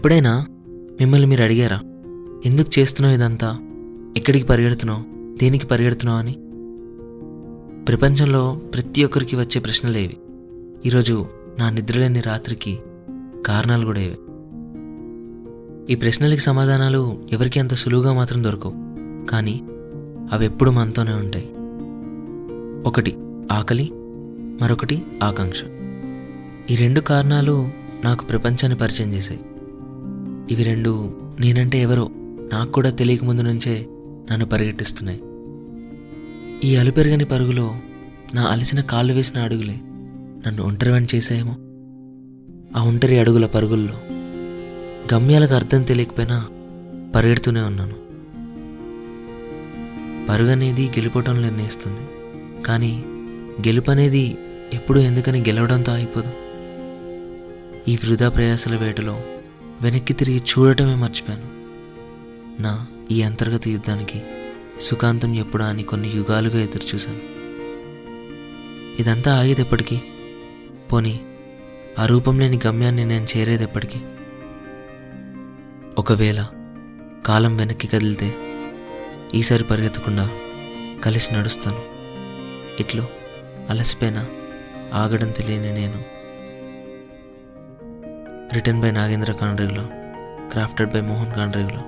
ఎప్పుడైనా మిమ్మల్ని మీరు అడిగారా ఎందుకు చేస్తున్నావు ఇదంతా ఎక్కడికి పరిగెడుతున్నావు దేనికి పరిగెడుతున్నావు అని ప్రపంచంలో ప్రతి ఒక్కరికి వచ్చే ప్రశ్నలేవి ఈరోజు నా నిద్రలేని రాత్రికి కారణాలు కూడా ఇవి ఈ ప్రశ్నలకి సమాధానాలు ఎవరికి అంత సులువుగా మాత్రం దొరకవు కానీ అవి ఎప్పుడు మనతోనే ఉంటాయి ఒకటి ఆకలి మరొకటి ఆకాంక్ష ఈ రెండు కారణాలు నాకు ప్రపంచాన్ని పరిచయం చేశాయి ఇవి రెండు నేనంటే ఎవరో నాకు కూడా తెలియకముందు నుంచే నన్ను పరిగెట్టిస్తున్నాయి ఈ అలుపెరగని పరుగులో నా అలసిన కాళ్ళు వేసిన అడుగులే నన్ను ఒంటరివని చేశాయేమో ఆ ఒంటరి అడుగుల పరుగుల్లో గమ్యాలకు అర్థం తెలియకపోయినా పరిగెడుతూనే ఉన్నాను పరుగు అనేది గెలుపటం నిర్ణయిస్తుంది కానీ గెలుపు అనేది ఎప్పుడూ ఎందుకని గెలవడంతో అయిపోదు ఈ వృధా ప్రయాసల వేటలో వెనక్కి తిరిగి చూడటమే మర్చిపోయాను నా ఈ అంతర్గత యుద్ధానికి సుఖాంతం ఎప్పుడా అని కొన్ని యుగాలుగా ఎదురుచూశాను ఇదంతా ఆగేదెప్పటికీ పోనీ ఆ రూపం లేని గమ్యాన్ని నేను చేరేదెప్పటికీ ఒకవేళ కాలం వెనక్కి కదిలితే ఈసారి పరిగెత్తకుండా కలిసి నడుస్తాను ఇట్లు అలసిపోయినా ఆగడం తెలియని నేను written by Nagendra Kandrigla, crafted by Mohan Kandrigla.